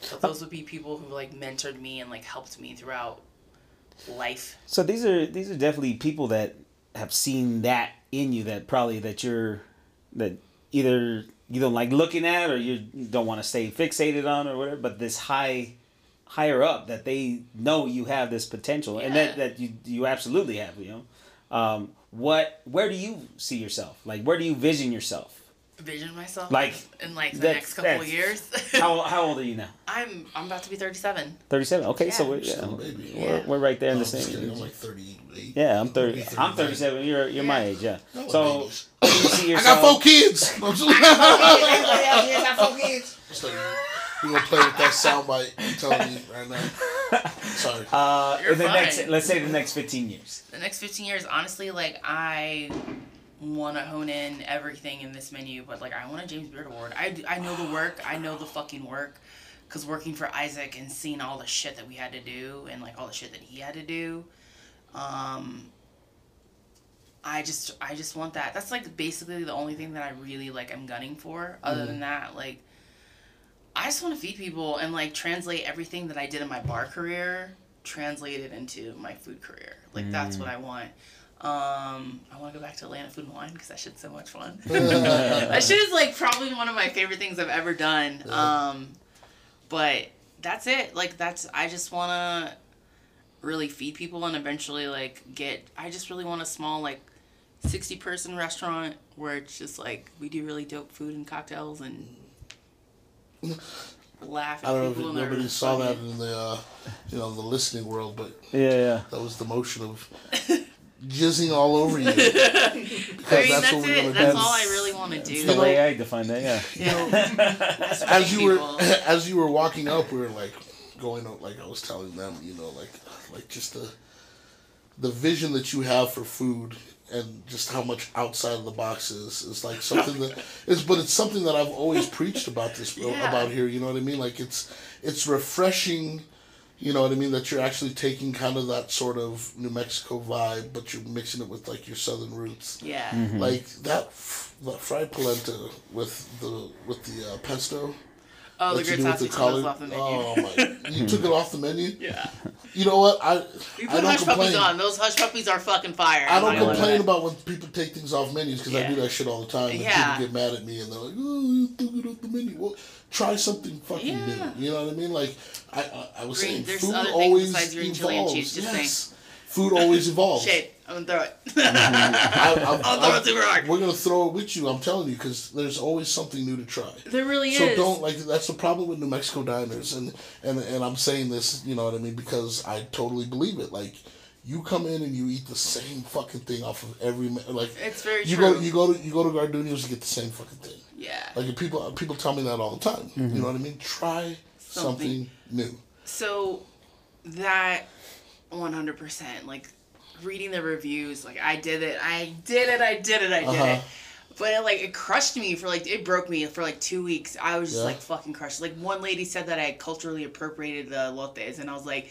So those would be people who like mentored me and like helped me throughout life. So these are these are definitely people that have seen that in you that probably that you're that either you don't like looking at or you don't want to stay fixated on or whatever. But this high higher up that they know you have this potential and that that you you absolutely have. You know, um, what where do you see yourself? Like where do you vision yourself? Vision myself Like, in like the next couple of years. How how old are you now? I'm I'm about to be 37. Thirty seven. Okay, so we're, yeah, baby. we're, Yeah. we're right there in I'm the just kidding. same. I'm like 38. Yeah, I'm thirty. Maybe I'm 39. thirty seven. You're you're my age. Yeah. No, So do you see I got four kids. I'm just- So, We're gonna play with that soundbite. I'm telling you right now. Sorry. Uh, You're in the fine. next, let's say the next fifteen years. The next 15 years, honestly, like I want to hone in everything in this menu, but like I want a James Beard Award. I, I know the work. I know the fucking work. Cause working for Isaac and seeing all the shit that we had to do and like all the shit that he had to do, um, I just I just want that. That's like basically the only thing that I really like. I'm gunning for. Other than that, like I just want to feed people and like translate everything that I did in my bar career, translate it into my food career. Like that's what I want. Um, I want to go back to Atlanta Food and Wine because that shit's so much fun. that shit is like probably one of my favorite things I've ever done. Um, but that's it. Like that's I just want to really feed people and eventually like get. I just really want a small like. 60 person restaurant where it's just like we do really dope food and cocktails and laugh at I don't know people if and nobody saw that in the uh, you know the listening world, but Yeah, yeah. that was the motion of jizzing all over you. I mean, that's, what we're it. gonna That's all I really want to do. That's the way I define that. Yeah. Yeah. as you were people. as you were walking up, we were like going up, like I was telling them, you know, like like just the the vision that you have for food and just how much outside of the box is is like something that is but it's something that I've always preached about this Yeah. about here you know what I mean like it's it's refreshing you know what I mean? That you're actually taking kind of that sort of New Mexico vibe but you're mixing it with like your southern roots. Yeah. like that f- that fried polenta with the with the uh, pesto Oh, the that you good do with the sausage was collard- off the menu. Oh my! You took it off the menu. Yeah. You know what? I We I put don't hush puppies complain. on. Those hush puppies are fucking fire. I don't not complain about when people take things off menus because I do that shit all the time. And Yeah. people get mad at me and they're like, "Oh, you took it off the menu." Well, try something fucking Yeah. new. You know what I mean? Like I I, I was Green- saying, food always evolves. chili and yes. Food always evolves. Shade. I'm gonna throw it. I, I, I'll throw it super hard. We're gonna throw it with you. I'm telling you because there's always something new to try. there really So is. So don't like that's the problem with New Mexico diners, and and and I'm saying this, you know what I mean, because I totally believe it. Like, you come in and you eat the same fucking thing off of every like. It's very you true. go you go to you go to Gardenia's to get the same fucking thing. Yeah. Like people people tell me that all the time. You mm-hmm. know what I mean? Try something, Something. new. So that 100% like reading the reviews like I did it I did it I did it I did Uh-huh. it. But it like it crushed me for like it broke me for like two weeks. I was just Yeah. like fucking crushed. Like one lady said that I had culturally appropriated the elotes and I was like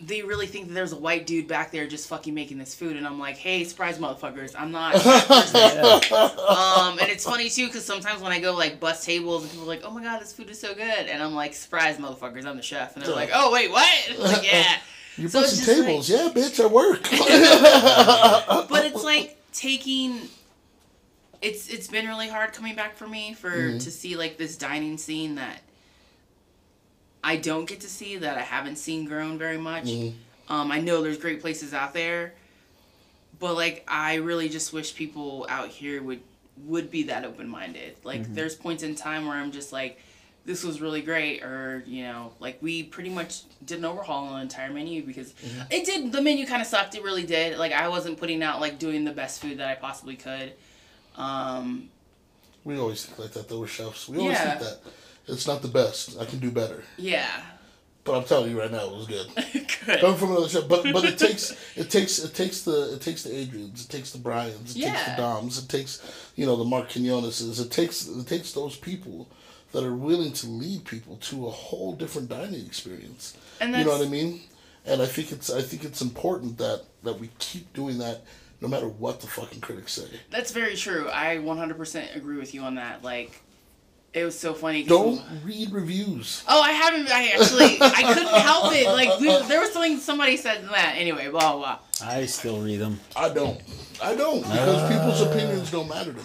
they really think that there's a white dude back there just fucking making this food? And I'm like hey surprise motherfuckers I'm not um and it's funny too because sometimes when I go like bus tables and people are like oh my god this food is so good. And I'm like surprise motherfuckers I'm the chef. And they're like oh wait what? Like yeah You're So busting just like- tables, yeah, bitch. I work. but it's like taking it's it's been really hard coming back for me for Mm-hmm. to see like this dining scene that I don't get to see that I haven't seen grown very much. Mm-hmm. Um, I know there's great places out there, but like I really just wish people out here would would be that open minded. Like Mm-hmm. there's points in time where I'm just like, this was really great, or you know, like we pretty much did an overhaul on the entire menu because Mm-hmm. it did. The menu kind of sucked. It really did. Like I wasn't putting out like doing the best food that I possibly could. Um, we always think like that though. We're chefs. We always Yeah. think that it's not the best. I can do better. yeah. But I'm telling you right now, it was good. good. Coming from another chef, but but it takes it takes it takes the it takes the Adrians, it takes the Bryans, it takes the Doms, it takes you know the Mark Quinoneses, it takes it takes those people that are willing to lead people to a whole different dining experience. And you know what I mean? And I think it's I think it's important that that we keep doing that no matter what the fucking critics say. That's very true. I 100% agree with you on that. Like, it was so funny. Don't read reviews. Oh, I haven't. I actually, I couldn't help it. Like, we, there was something somebody said that. Anyway, blah blah. I still read them. I don't. I don't because uh, people's opinions don't matter to me.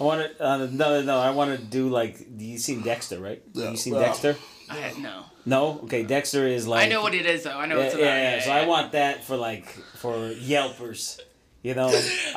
I want to. Uh, no, no. I want to do like. You seen Dexter? Right? Yeah, you seen well, Dexter? I had no. No. Okay. Dexter is like. I know what it is though. I know Yeah, what it's yeah, about. yeah. So I want that for like for Yelpers. You know,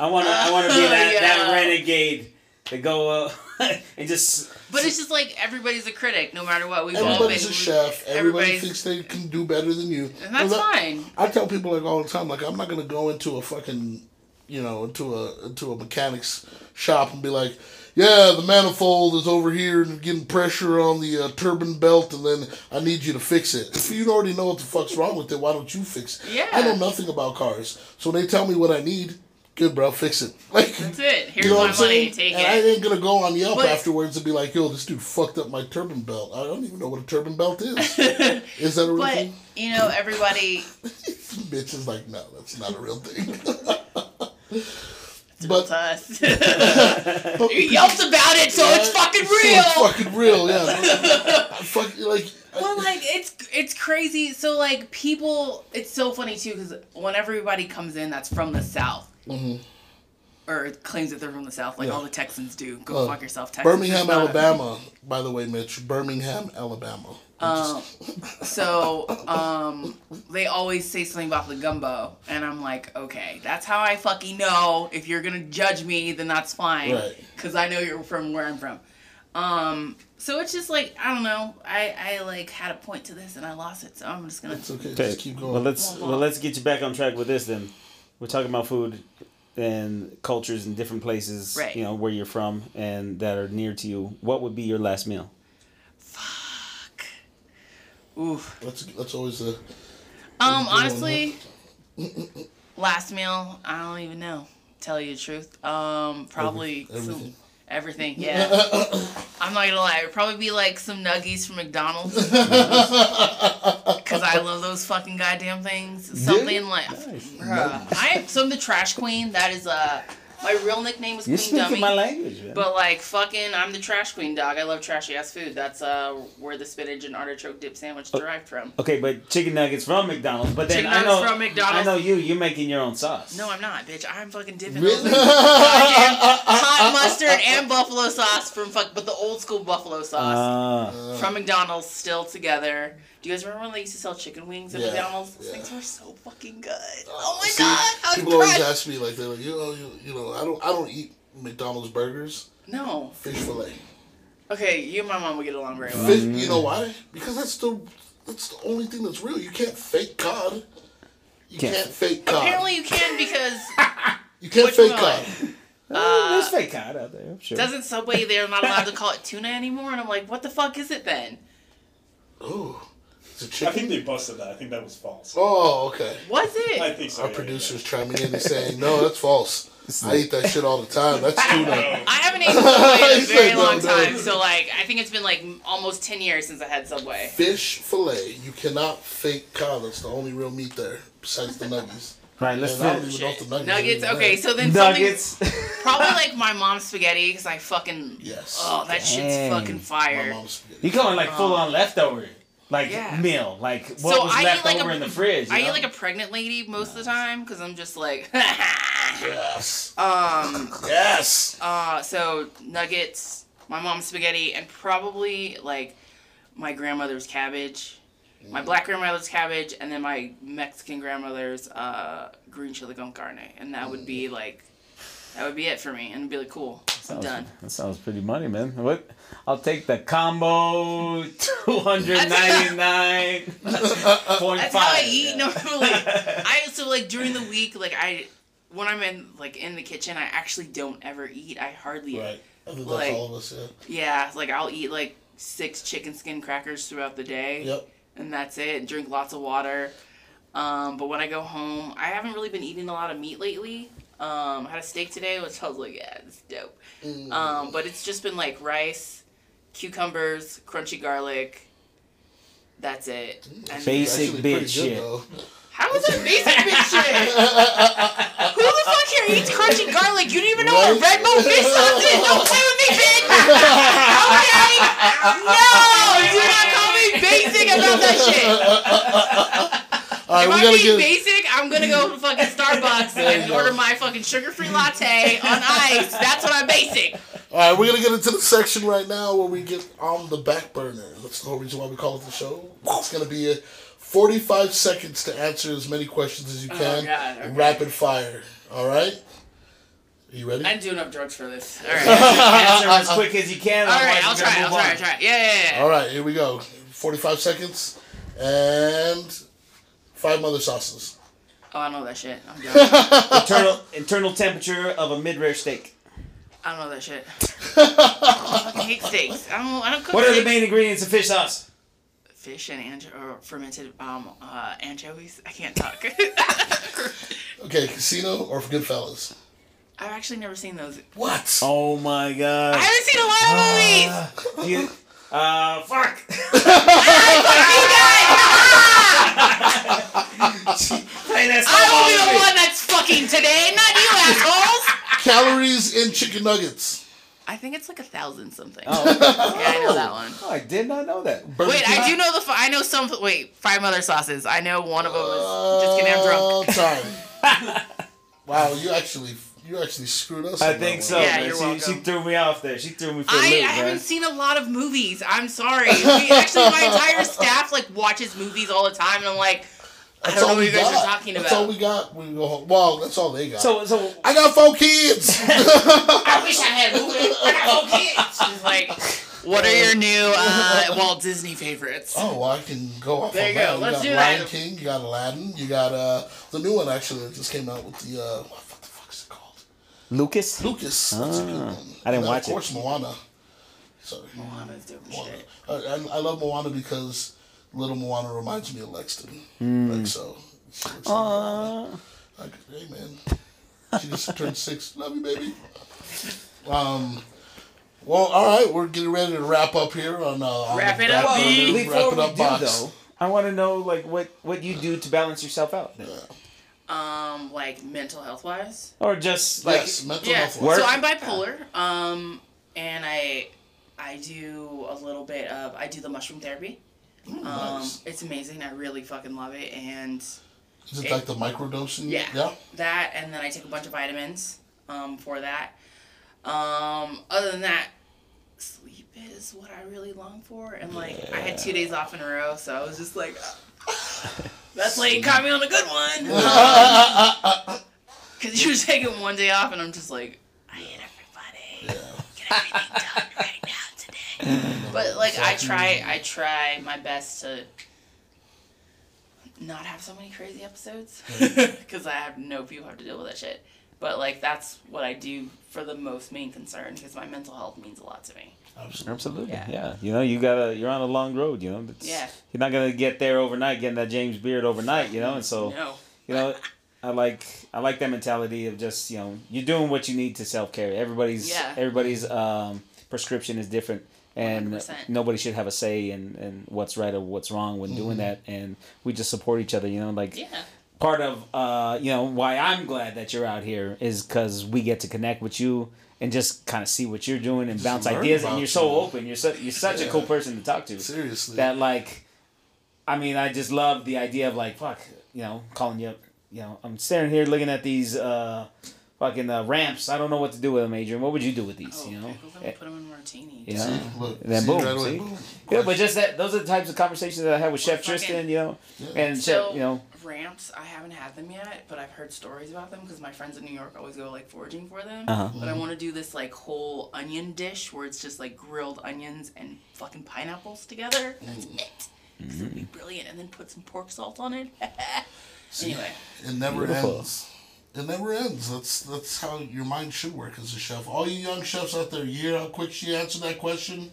I want to. I want to be that Yeah. that renegade to go uh, and just. But it's just like everybody's a critic, no matter what. We've all been. Everybody's a chef. Everybody everybody's- thinks they can do better than you. And that's that- fine. I tell people like all the time, like I'm not gonna go into a fucking, you know, into a into a mechanic's shop and be like, yeah, the manifold is over here and getting pressure on the uh, turbine belt, and then I need you to fix it. If you already know what the fuck's wrong with it, why don't you fix it? Yeah. I know nothing about cars, so when they tell me what I need. Good, bro. Fix it. Like That's it. Here's you know my money. Take and I ain't gonna go on Yelp But- afterwards and be like, "Yo, this dude fucked up my turbine belt." I don't even know what a turbine belt is. is that a real But thing? you know, everybody. Bitch is like, no, that's not a real thing. To but us. you yelped about it, so it's fucking So real. it's fucking real, yeah. Fuck, like, Well, like it's it's crazy. So like people, it's so funny too because when everybody comes in that's from the south, or claims that they're from the south, like Mm-hmm. Yeah. all the Texans do. Go Uh, fuck yourself, Texas. Birmingham, It's not- Alabama. By the way, Mitch, Birmingham, Alabama. Um, so um, they always say something about the gumbo, and I'm like, okay, that's how I fucking know. If you're gonna judge me, then that's fine, Right. because I know you're from where I'm from. Um, so it's just like I don't know. I I like had a point to this and I lost it, so I'm just gonna. It's okay. Okay. Just keep going. Well, let's well let's get you back on track with this then. We're talking about food and cultures in different places, Right. you know, where you're from and that are near to you. What would be your last meal? Ooh. that's that's always a. Um, honestly, last meal, I don't even know. Tell you the truth. Um, probably Every- some everything. everything. Yeah. I'm not gonna lie. It'd probably be like some nuggies from McDonald's. Cause I love those fucking goddamn things. Something like, bruh. I am so I'm the trash queen. That is uh my real nickname is You're Queen speaking Dummy. my language, man. But like fucking, I'm the trash queen, dog. I love trashy ass food. That's uh where the spinach and artichoke dip sandwich derived from. okay, but chicken nuggets from McDonald's. But then Chicken I know from McDonald's. I know you. You're making your own sauce. No, I'm not, bitch. I'm fucking dipping Really? hot uh, uh, uh, mustard and buffalo sauce from fuck, but the old school buffalo sauce Uh, from McDonald's still together. Do you guys remember when they used to sell chicken wings at Yeah, McDonald's? Those yeah. things were so fucking good. Oh my See, god, I was people always crushed. ask me like they're like, you know, you, you know, I don't, I don't eat McDonald's burgers, No. fish fillet. Okay, you and my mom would get along very well. Fish, you know why? Because that's the that's the only thing that's real. You can't fake cod. You Can't. can't, fake cod. Apparently you can because you can't fake one? cod. uh, there's fake cod out there. I'm sure. doesn't Subway they're not allowed to call it tuna anymore? And I'm like, what the fuck is it then? Ooh, it's a I chicken. think they busted that. I think that was false. Oh, okay. Was it? I think so. Our yeah, producer's chiming in and saying, "No, that's false. I eat that shit all the time. That's tuna." yeah. I haven't eaten Subway in a very said no, long no. time, so like I think it's been like almost ten years since I had Subway. Fish fillet. You cannot fake cod. That's the only real meat there, besides the nuggets. right. Let's And I don't finish. even know if the nuggets. Nuggets. Okay, so then Nuggets. something probably like my mom's spaghetti because I fucking Yes. oh that shit's Dang. fucking My fire. mom's spaghetti. you going like full on leftover, like Yeah. meal, like what So was I left like a- over in the fridge. you I know? eat like a pregnant lady most of the time because I'm just like Yes. um Yes. uh so nuggets, my mom's spaghetti, and probably like my grandmother's cabbage. My black grandmother's cabbage, and then my Mexican grandmother's uh, green chili con carne, and that would be like, that would be it for me, and it'd be like, cool, I'm done. That sounds pretty money, man. What? I'll take the combo two hundred ninety nine point That's how I eat normally. I so like during the week, like I when I'm in like in the kitchen, I actually don't ever eat. I hardly Right. I think that's Like- all of us. Yeah. Yeah, like I'll eat like six chicken skin crackers throughout the day. Yep. And that's it. Drink lots of water. Um, but when I go home, I haven't really been eating a lot of meat lately. Um, I had a steak today, which I was like, yeah, it's dope. Um, but it's just been like rice, cucumbers, crunchy garlic. That's it. And Basic bitch shit. though. How is that basic bitch shit? Who the fuck here eats crunchy garlic? You don't even know what Right? Red Boat fish sauce is. Don't play with me, bitch. Okay? No, do not call me basic about that shit. Right, If I'm being get. basic, I'm gonna go to fucking Starbucks and order my fucking sugar-free latte on ice. That's what I'm basic. All right, we're gonna get into the section right now where we get on the back burner. That's the whole reason why we call it the show. It's gonna be a 45 seconds to answer as many questions as you oh, can. Oh, God, okay. Rapid fire. All right. Are you ready? I didn't do enough drugs for this. All right. Answer as quick as you can. All otherwise right, I'll try. I'll try. I'll try. Yeah, yeah, yeah. All right, here we go. 45 seconds and five mother sauces. Oh, I know that shit. I'm done. Internal internal temperature of a mid rare steak. I don't know that shit. I fucking hate steaks. I don't. I don't cook What are the main ingredients of fish sauce? Fish and ancho- or fermented um uh anchovies. I can't talk. Okay, casino or Goodfellas? I've actually never seen those. What? Oh my god! I haven't seen a lot of movies. Do you, uh, fuck. Play that I will be the on one that's fucking today, not you assholes. Calories in chicken nuggets. I think it's like a thousand something. Oh, Yeah, I know that one. oh, I did not know that. Burger Wait, King- I do know the. I know some. Wait, five other sauces. I know one of them is just getting drunk. Uh, Time. wow, you actually you actually screwed us. I think so. Yeah, man. you're she, welcome. she threw me off there. She threw me for a I, I loop, haven't seen a lot of movies. I'm sorry. We, actually, my entire staff like watches movies all the time, and I'm like, I That's don't know all what we you guys got. are talking That's all we got. We go home. Well, that's all they got. So, so I got four kids. I wish I had movies. I got no kids. She's like, what are your new uh, Walt Disney favorites? oh, well, I can go off. There on you that. go. Let's got do Lion that. King. You got Aladdin. You got uh the new one actually that just came out with the uh what the fuck is it called? Lucas. Lucas. That's a good one. Ah, I didn't And watch it. Of it. course, Moana. Sorry. Moana's dope as Moana. shit. I, I, I love Moana because little Moana reminds me of Lexington. Hmm. Like so. she looks like hey man, she just turned six. Love you, baby. Um. Well, all right, we're getting ready to wrap up here on. Uh, on Wrap the it up, B. burner. Before Wrap it we up do box. though, I want to know like what what you do to balance yourself out, Um, like mental health wise. or just like yes, mental Yeah. health. Work. So I'm bipolar. Um, and I I do a little bit of I do the mushroom therapy. Um, nice. it's amazing. I really fucking love it. And Is it like the microdosing? Yeah. Yeah. that, and then I take a bunch of vitamins um, for that. Um, other than that, sleep is what I really long for. And like, I had two days off in a row, so I was just like, that's why you caught me on a good one. Because you were taking one day off, and I'm just like, I hate everybody. Get everything done right now today. But like, I try, I try my best to not have so many crazy episodes because I have no people who have to deal with that shit. But like, that's what I do for the most main concern because my mental health means a lot to me. Absolutely. Absolutely, Yeah. yeah. You know, you gotta. You're on a long road. You know, It's- Yeah. You're not gonna get there overnight, getting that James Beard overnight. You know, and so No. you know, I like I like that mentality of just you know you're doing what you need to self care. Everybody's Yeah. everybody's um, prescription is different, and 100%. nobody should have a say in, in what's right or what's wrong when doing that. And we just support each other. You know, like Yeah. part of uh, you know why I'm glad that you're out here is because we get to connect with you and just kind of see what you're doing and bounce ideas. And you're so you. open. You're so, you're such a cool person to talk to. Seriously. That like, I mean, I just love the idea of like, fuck, you know, calling you up. You know, I'm staring here looking at these uh, fucking uh, ramps. I don't know what to do with them, Adrian. What would you do with these? Oh, you know. pickles, I'm put them in martini. You know? Look, then see, boom, right see? boom. Yeah, but just that those are the types of conversations that I had with Chef fucking- Tristan, you know, and So Chef, you know, ramps, I haven't had them yet, but I've heard stories about them because my friends in New York always go like foraging for them. Uh-huh. But I want to do this like whole onion dish where it's just like grilled onions and fucking pineapples together. That's Mm. it. Because it'd be brilliant, and then put some pork salt on it. anyway, It never Beautiful. ends. It never ends. That's that's how your mind should work as a chef. All you young chefs out there, you hear how quick she answered that question?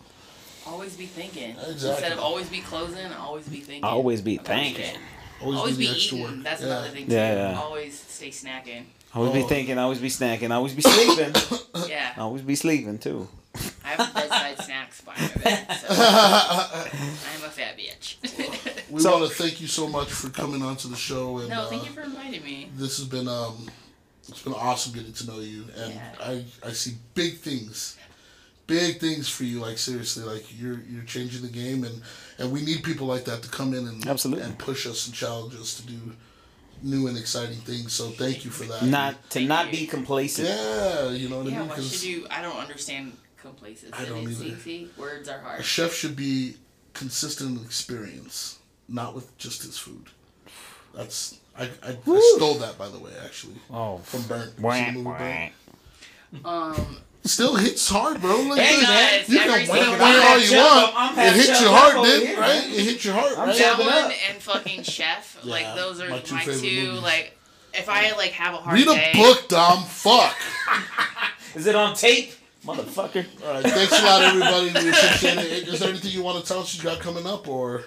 always be thinking Exactly. instead of always be closing. Always be thinking. always be thinking. Always, Always do be the eating. work. That's yeah. another thing too. Yeah, yeah. Always stay snacking. Always Oh. be thinking, always be snacking, always be sleeping, Yeah. always be sleeping too. I have a bedside snacks by my bed, so I'm a fat bitch. We So- want to thank you so much for coming on to the show. And, no, thank uh, you for inviting me. This has been um, it's been awesome getting to know you, and Yeah. I I see big things, big things for you. Like seriously, like you're you're changing the game, and and we need people like that to come in and Absolutely. and push us and challenge us to do new and exciting things. So thank you for that. Not to Thank not you. be complacent. yeah, you know what I Yeah, mean? why 'Cause should you? I don't understand complacency. I don't see, either. see, words are hard. a hard. chef should be consistent in experience, not with just his food. That's I I, I stole that by the way, actually. Oh, From Burnt. You Wah, wah. Burnt? Um, Still hits hard, bro. Like, Hey, dude, guys, you can every wait single wait time. all you Chub want. up, I'm It half hits your heart, over dude, here, right? It hits your heart, I'm right? chubbing that up. one and fucking Chef, Yeah, like those are my my, two favorite two. Like, if I like have a hard Read day, a book, Dom. Fuck. Is it on tape, motherfucker? All right, thanks a lot, everybody. We appreciate it. Is there anything you want to tell us you got coming up, or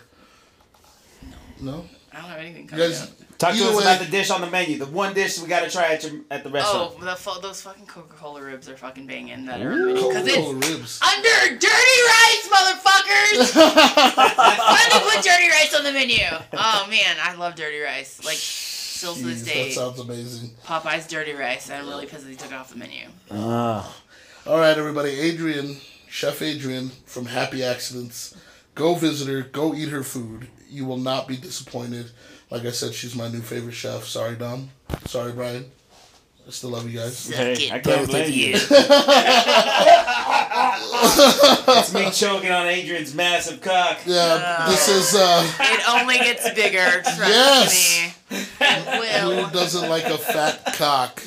no? I don't have anything You coming guys, up. Talk to Either us way- about the dish on the menu. The one dish we gotta try at your at the restaurant. Oh, the those fucking Coca Cola ribs are fucking banging. That are because Coca-Cola it's ribs. under dirty rice, motherfuckers. Why did they put dirty rice on the menu? Oh man, I love dirty rice. Like still to this Jeez, day, that sounds amazing. Popeye's dirty rice. I'm really pissed they took it off the menu. Ah. All right, everybody. Adrian, Chef Adrian from Happy Accidents. Go visit her. Go eat her food. You will not be disappointed. Like I said, she's my new favorite chef. Sorry, Dom. Sorry, Brian. I still love you guys. Hey, Suck I can't both blame of you. you. It's me choking on Adrian's massive cock. Yeah, this is uh, It only gets bigger. Trust Yes. me. It who doesn't like a fat cock?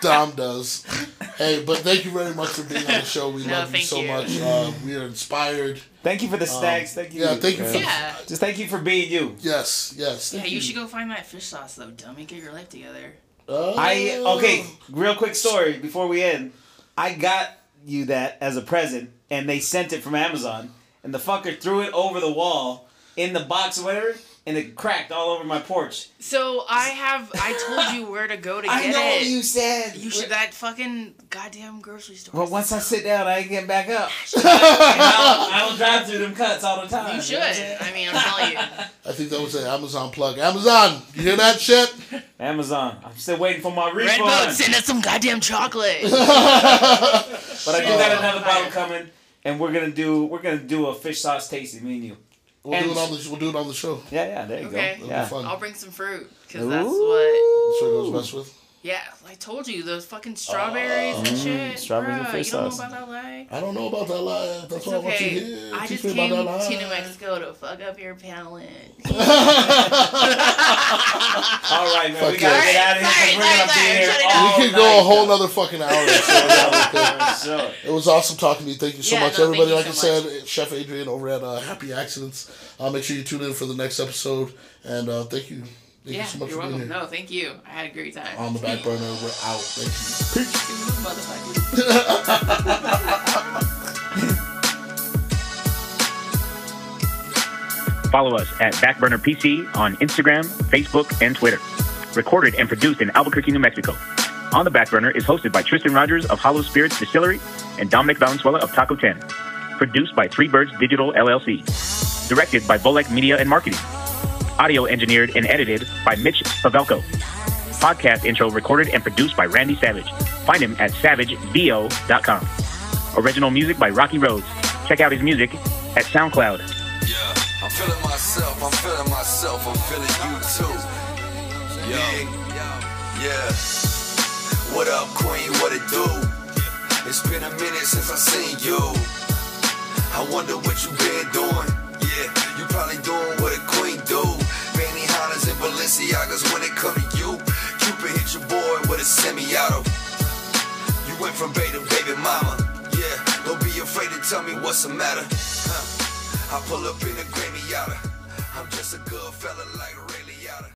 Dom does. Hey, but thank you very much for being on the show. We No, love you so you. much. Uh, we are inspired. Thank you for the snacks. thank you. Um, yeah, thank you for- Yeah. Just thank you for being you. Yes, yes. Yeah, thank you should go find that fish sauce though, dummy. Get your life together. Uh, I okay. Real quick story before we end. I got you that as a present, and they sent it from Amazon, and the fucker threw it over the wall in the box or whatever, and it cracked all over my porch. So I have. I told you where to go to get it. I know it. you said. You should that fucking goddamn grocery store. Well, once I sit down, I ain't getting back up. I'll, I'll drive through them cuts all the time. you should. know I'm saying? I mean, I'm telling you. I think that was an Amazon plug. Amazon, you hear that shit? Amazon. I'm still waiting for my refund. Boat, send us some goddamn chocolate. But I do got Oh. another bottle coming, and we're gonna do we're gonna do a fish sauce tasting. Me and you. We'll do it on the we'll do it on the show. Yeah, yeah. There you Okay. go. That'll Yeah. I'll bring some fruit because that's what. Ooh. That's what it goes best with. Yeah, I told you those fucking strawberries and shit. Mm, strawberries and Bruh, fish you don't sauce. know about that lie? I don't know about that lie. That's It's what I want you to okay. hear. I Teach just me came about that to lie. New Mexico to fuck up your palate. All right, man. we Fuck gotta yeah. get out of here. 'cause Sorry, We're gonna sorry, be here sorry, shut it all We could go a whole nother fucking hour. So, Sure. it was awesome talking to you. Thank you so Yeah, much, no, everybody. Like you I so said, Chef Adrian over at uh, Happy Accidents. Uh, make sure you tune in for the next episode. And uh, thank you. Thank yeah, you so much you're for being welcome. here. No, thank you. I had a great time. On the back burner, we're out. Thank you. Motherfucker. Follow us at Backburner PC on Instagram, Facebook, and Twitter. Recorded and produced in Albuquerque, New Mexico. On the Backburner is hosted by Tristan Rogers of Hollow Spirits Distillery and Dominic Valenzuela of Taco 10. Produced by Three Birds Digital LLC. Directed by Bolek Media and Marketing. Audio engineered and edited by Mitch Pavelko. Podcast intro recorded and produced by Randy Savage. Find him at savagevo.com. Original music by Rocky Rose. Check out his music at SoundCloud. Yeah, I'm feeling myself, I'm feeling myself, I'm feeling you too. Yo, yeah. What up, Queen? What it do? It's been a minute since I seen you. I wonder what you been doing. Yeah, you probably doing what a Balenciagas when it come to you. Cupid hit your boy with a semi-auto. You went from baby to baby mama. Yeah, don't be afraid to tell me what's the matter. Huh. I pull up in a Grammy Yada. I'm just a good fella like.